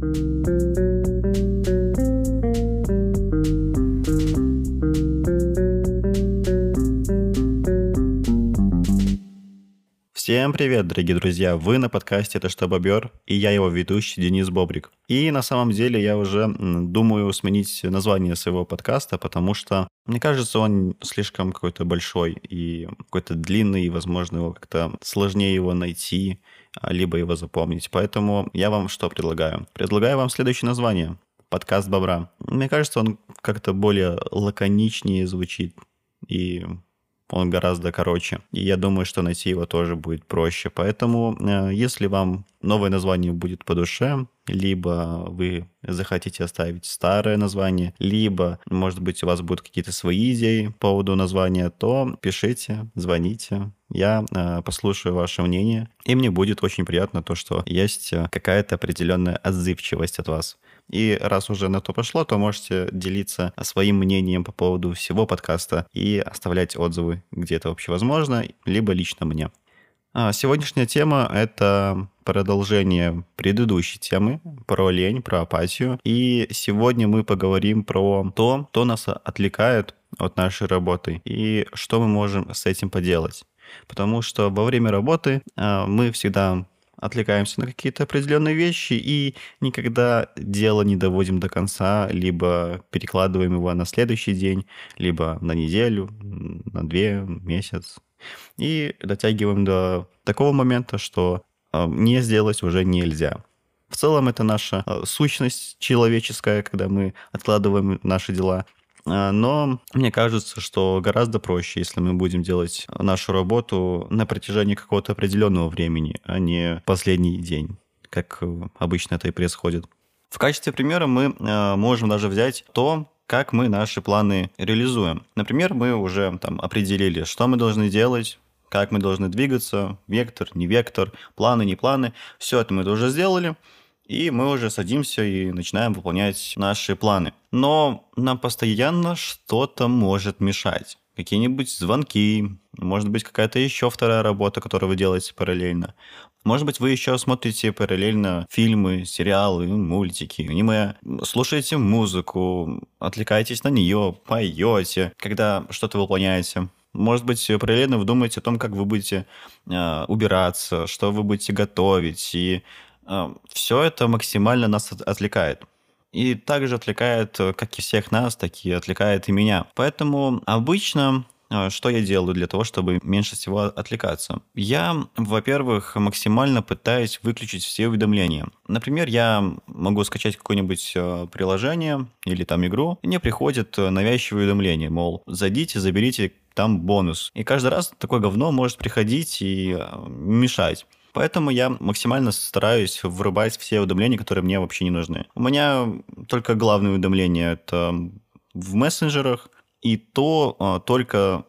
Música Всем привет, дорогие друзья! Вы на подкасте «Это что, бобер?» и я его ведущий Денис Бобрик. И на самом деле я уже думаю сменить название своего подкаста, потому что, мне кажется, он слишком какой-то большой и какой-то длинный, и, возможно, его как-то сложнее его найти, а, либо его запомнить. Поэтому я вам что предлагаю? Предлагаю вам следующее название. Подкаст Бобра. Мне кажется, он как-то более лаконичнее звучит и он гораздо короче. И я думаю, что найти его тоже будет проще. Поэтому, э, если вам новое название будет по душе, либо вы захотите оставить старое название, либо, может быть, у вас будут какие-то свои идеи по поводу названия, то пишите, звоните, я э, послушаю ваше мнение, и мне будет очень приятно то, что есть э, какая-то определенная отзывчивость от вас. И раз уже на то пошло, то можете делиться своим мнением по поводу всего подкаста и оставлять отзывы, где это вообще возможно, либо лично мне. А сегодняшняя тема — это продолжение предыдущей темы про лень, про апатию. И сегодня мы поговорим про то, что нас отвлекает от нашей работы и что мы можем с этим поделать. Потому что во время работы а, мы всегда отвлекаемся на какие-то определенные вещи и никогда дело не доводим до конца, либо перекладываем его на следующий день, либо на неделю, на две, месяц. И дотягиваем до такого момента, что а, не сделать уже нельзя. В целом это наша а, сущность человеческая, когда мы откладываем наши дела. А, но мне кажется, что гораздо проще, если мы будем делать нашу работу на протяжении какого-то определенного времени, а не последний день, как э, обычно это и происходит. В качестве примера мы э, можем даже взять то, как мы наши планы реализуем. Например, мы уже там определили, что мы должны делать, как мы должны двигаться, вектор, не вектор, планы, не планы. Все это мы уже сделали и мы уже садимся и начинаем выполнять наши планы. Но нам постоянно что-то может мешать. Какие-нибудь звонки, может быть, какая-то еще вторая работа, которую вы делаете параллельно. Может быть, вы еще смотрите параллельно фильмы, сериалы, мультики, аниме, слушаете музыку, отвлекаетесь на нее, поете, когда что-то выполняете. Может быть, параллельно вы думаете о том, как вы будете э, убираться, что вы будете готовить, и все это максимально нас отвлекает. И также отвлекает э, как и всех нас, так и отвлекает и меня. Поэтому обычно э, что я делаю для того, чтобы меньше всего отвлекаться? Я, во-первых, максимально пытаюсь выключить все уведомления. Например, я могу скачать какое-нибудь э, приложение или там игру, и мне приходит навязчивое уведомление, мол, зайдите, заберите там бонус. И каждый раз такое говно может приходить и мешать. Поэтому я максимально стараюсь врубать все уведомления, которые мне вообще не нужны. У меня только главные уведомления это в мессенджерах, и то а, только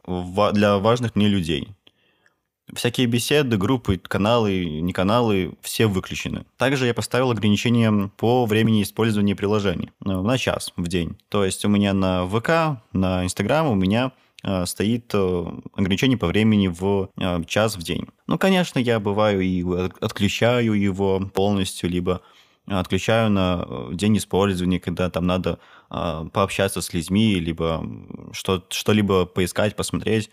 для важных мне людей. Всякие беседы, группы, каналы, не каналы, все выключены. Также я поставил ограничение по времени использования приложений ну, на час в день. То есть у меня на ВК, на Инстаграм у меня Э, стоит э, ограничение по времени в э, час в день. Ну, конечно, я бываю и отключаю его полностью, либо отключаю на день использования, когда там надо пообщаться с людьми, либо что- что-либо поискать, посмотреть.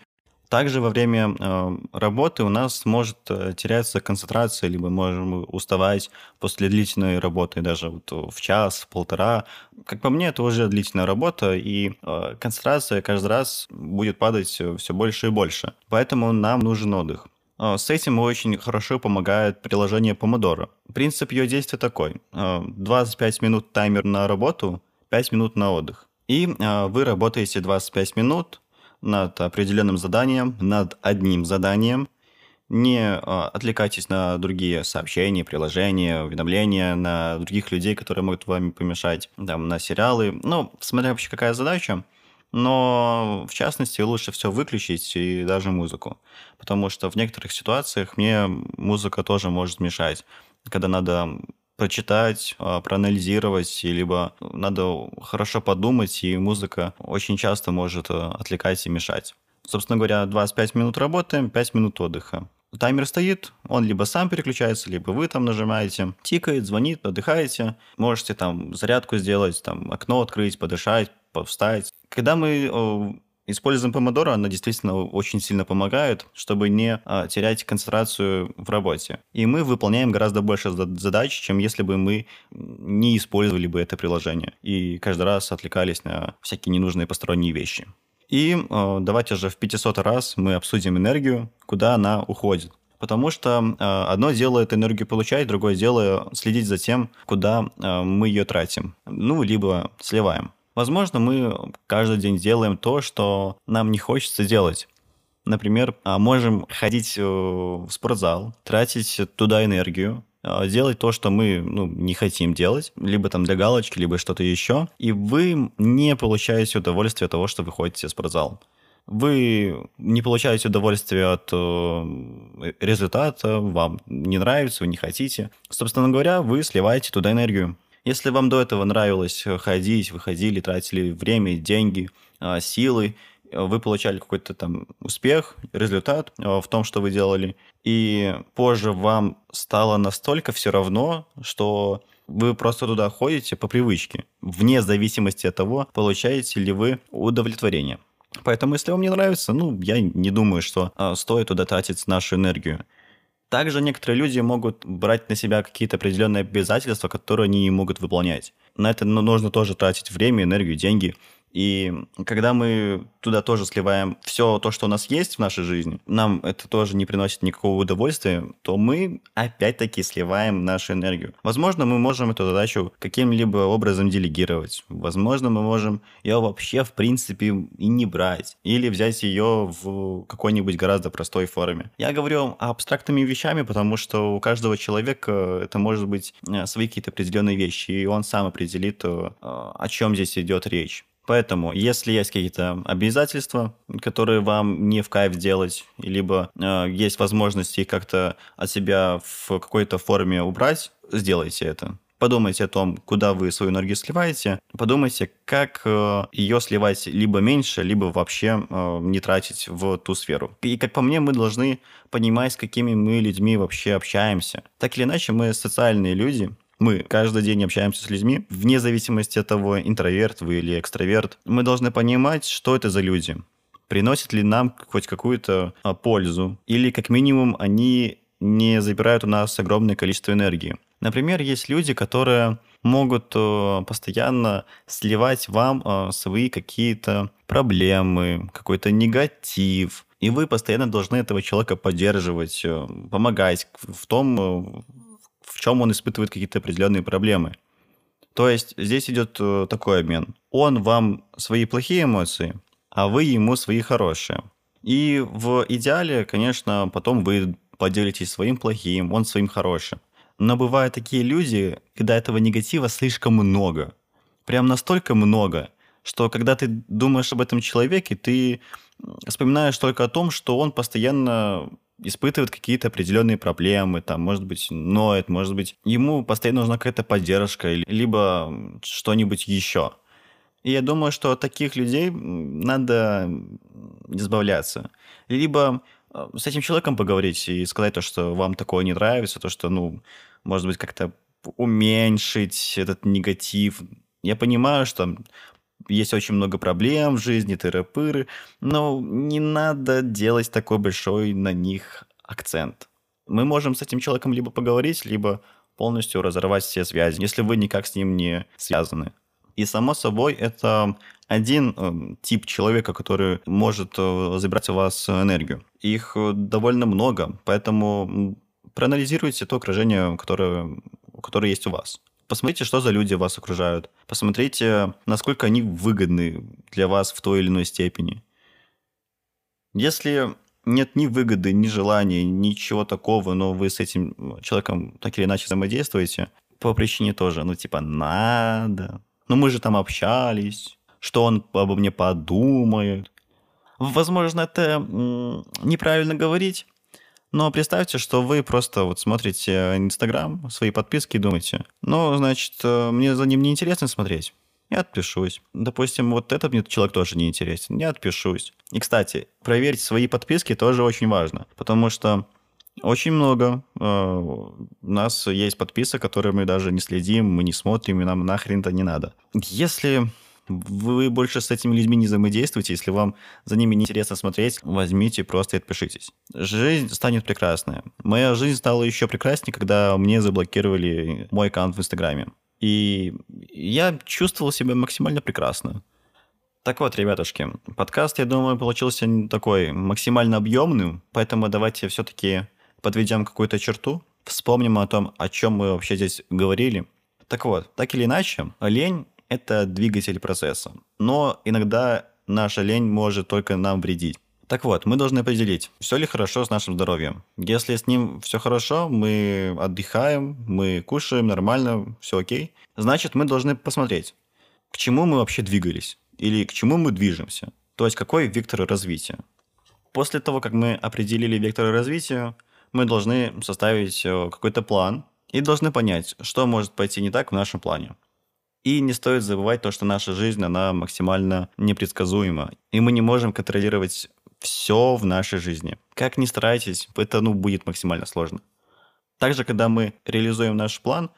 Также во время э, работы у нас может э, теряться концентрация, либо можем уставать после длительной работы, даже вот в час, в полтора. Как по мне, это уже длительная работа, и э, концентрация каждый раз будет падать все больше и больше. Поэтому нам нужен отдых. С этим очень хорошо помогает приложение Pomodoro. Принцип ее действия такой. 25 минут таймер на работу, 5 минут на отдых. И вы работаете 25 минут, над определенным заданием, над одним заданием. Не а, отвлекайтесь на другие сообщения, приложения, уведомления, на других людей, которые могут вам помешать, там, на сериалы. Ну, смотря вообще какая задача. Но, в частности, лучше все выключить и даже музыку. Потому что в некоторых ситуациях мне музыка тоже может мешать. Когда надо прочитать, а, проанализировать, либо надо хорошо подумать, и музыка очень часто может э, отвлекать и мешать. Собственно говоря, 25 минут работаем, 5 минут отдыха. Таймер стоит, он либо сам переключается, либо вы там нажимаете. Тикает, звонит, отдыхаете. Можете там зарядку сделать, там окно открыть, подышать, встать. Когда мы Используем помодоро, она действительно очень сильно помогает, чтобы не а, терять концентрацию в работе. И мы выполняем гораздо больше задач, чем если бы мы не использовали бы это приложение и каждый раз отвлекались на всякие ненужные посторонние вещи. И э, давайте же в 500 раз мы обсудим энергию, куда она уходит. Потому что э, одно дело эту энергию получать, другое дело следить за тем, куда э, мы ее тратим. Ну, либо сливаем. Возможно, мы каждый день делаем то, что нам не хочется делать. Например, а, можем ходить э, в спортзал, тратить туда энергию, а, делать то, что мы ну, не хотим делать, либо там для галочки, либо что-то еще, и вы не получаете удовольствие от того, что вы ходите в спортзал. Вы не получаете удовольствие от э, результата, вам не нравится, вы не хотите. Собственно говоря, вы сливаете туда энергию. Если вам до этого нравилось э, ходить, выходили, тратили время, деньги, а, силы, э, вы получали какой-то там успех, результат э, в том, что вы делали, и позже вам стало настолько все равно, что вы просто туда ходите по привычке, вне зависимости от того, получаете ли вы удовлетворение. Поэтому, если вам не нравится, ну, я не думаю, что стоит туда тратить нашу энергию. Также некоторые люди могут брать на себя какие-то определенные обязательства, которые они не могут выполнять. На это ну, нужно тоже тратить время, энергию, деньги. И когда мы туда тоже сливаем все то, что у нас есть в нашей жизни, нам это тоже не приносит никакого удовольствия, то мы опять-таки сливаем нашу энергию. Возможно, мы можем эту задачу каким-либо образом делегировать. Возможно, мы можем ее вообще в принципе и не брать. Или взять ее в какой-нибудь гораздо простой форме. Я говорю абстрактными вещами, потому что у каждого человека это может быть э, свои какие-то определенные вещи, и он сам определит, э, о чем здесь идет речь. Поэтому, если есть какие-то обязательства, которые вам не в кайф делать, либо э, есть возможности как-то от себя в какой-то форме убрать, сделайте это. Подумайте о том, куда вы свою энергию сливаете. Подумайте, как э, ее сливать либо меньше, либо вообще э, не тратить в ту сферу. И как по мне, мы должны понимать, с какими мы людьми вообще общаемся. Так или иначе, мы социальные люди, мы каждый день общаемся с людьми, вне зависимости от того, интроверт вы или экстраверт. Мы должны понимать, что это за люди. Приносят ли нам хоть какую-то а, пользу, или как минимум они не забирают у нас огромное количество энергии. Например, есть люди, которые могут постоянно сливать вам свои какие-то проблемы, какой-то негатив, и вы постоянно должны этого человека поддерживать, помогать в том, в чем он испытывает какие-то определенные проблемы. То есть здесь идет э, такой обмен. Он вам свои плохие эмоции, а вы ему свои хорошие. И в идеале, конечно, потом вы поделитесь своим плохим, он своим хорошим. Но бывают такие люди, когда этого негатива слишком много. Прям настолько много, что когда ты думаешь об этом человеке, ты вспоминаешь только о том, что он постоянно испытывает какие-то определенные проблемы, там, может быть, ноет, может быть, ему постоянно нужна какая-то поддержка, либо что-нибудь еще. И я думаю, что от таких людей надо избавляться. Либо э, с этим человеком поговорить и сказать то, что вам такое не нравится, то, что, ну, может быть, как-то уменьшить этот негатив. Я понимаю, что есть очень много проблем в жизни, тыры-пыры, но не надо делать такой большой на них акцент. Мы можем с этим человеком либо поговорить, либо полностью разорвать все связи, если вы никак с ним не связаны. И само собой, это один э, тип человека, который может э, забирать у вас энергию. Их э, довольно много, поэтому проанализируйте то окружение, которое, которое есть у вас. Посмотрите, что за люди вас окружают. Посмотрите, насколько они выгодны для вас в той или иной степени. Если нет ни выгоды, ни желания, ничего такого, но вы с этим человеком так или иначе взаимодействуете, по причине тоже, ну, типа, надо. Ну, мы же там общались, что он обо мне подумает. Возможно, это неправильно говорить, но представьте, что вы просто вот смотрите Инстаграм, свои подписки и думаете, ну, значит, э, мне за ним не интересно смотреть. Я отпишусь. Допустим, вот этот мне человек тоже не интересен. Я отпишусь. И, кстати, проверить свои подписки тоже очень важно, потому что Очень много. Э, у нас есть подписы, которые мы даже не следим, мы не смотрим, и нам нахрен это не надо. Если вы больше с этими людьми не взаимодействуете, если вам за ними не интересно смотреть, возьмите просто и отпишитесь. Жизнь станет прекрасная. Моя жизнь стала еще прекраснее, когда мне заблокировали мой аккаунт в Инстаграме. И я чувствовал себя максимально прекрасно. Так вот, ребятушки, подкаст, я думаю, получился такой максимально объемным, поэтому давайте все-таки подведем какую-то черту, вспомним о том, о чем мы вообще здесь говорили. Так вот, так или иначе, лень – это двигатель процесса. Но иногда наша лень может только нам вредить. Так вот, мы должны определить, все ли хорошо с нашим здоровьем. Если с ним все хорошо, мы отдыхаем, мы кушаем нормально, все окей, значит, мы должны посмотреть, к чему мы вообще двигались или к чему мы движемся. То есть, какой вектор развития. После того, как мы определили вектор развития, мы должны составить э, какой-то план и должны понять, что может пойти не так в нашем плане. И не стоит забывать то, что наша жизнь, она максимально непредсказуема. И мы не можем контролировать все в нашей жизни. Как ни старайтесь, это ну, будет максимально сложно. Также, когда мы реализуем наш план,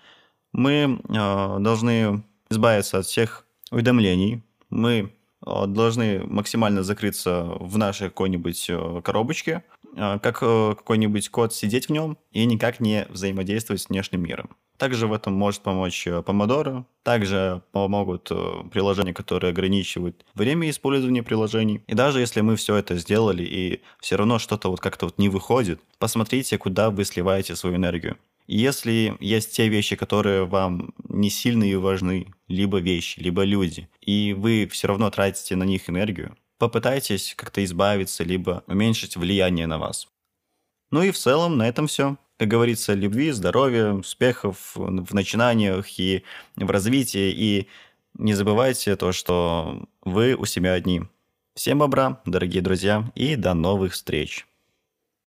мы э, должны избавиться от всех уведомлений, мы э, должны максимально закрыться в нашей какой-нибудь э, коробочке, э, как какой-нибудь код сидеть в нем и никак не взаимодействовать с внешним миром. Также в этом может помочь Pomodoro. Также помогут приложения, которые ограничивают время использования приложений. И даже если мы все это сделали и все равно что-то вот как-то вот не выходит, посмотрите, куда вы сливаете свою энергию. Если есть те вещи, которые вам не сильно и важны, либо вещи, либо люди, и вы все равно тратите на них энергию, попытайтесь как-то избавиться, либо уменьшить влияние на вас. Ну и в целом на этом все. Как говорится, любви, здоровья, успехов в начинаниях и в развитии. И не забывайте то, что вы у себя одни. Всем добра, дорогие друзья, и до новых встреч.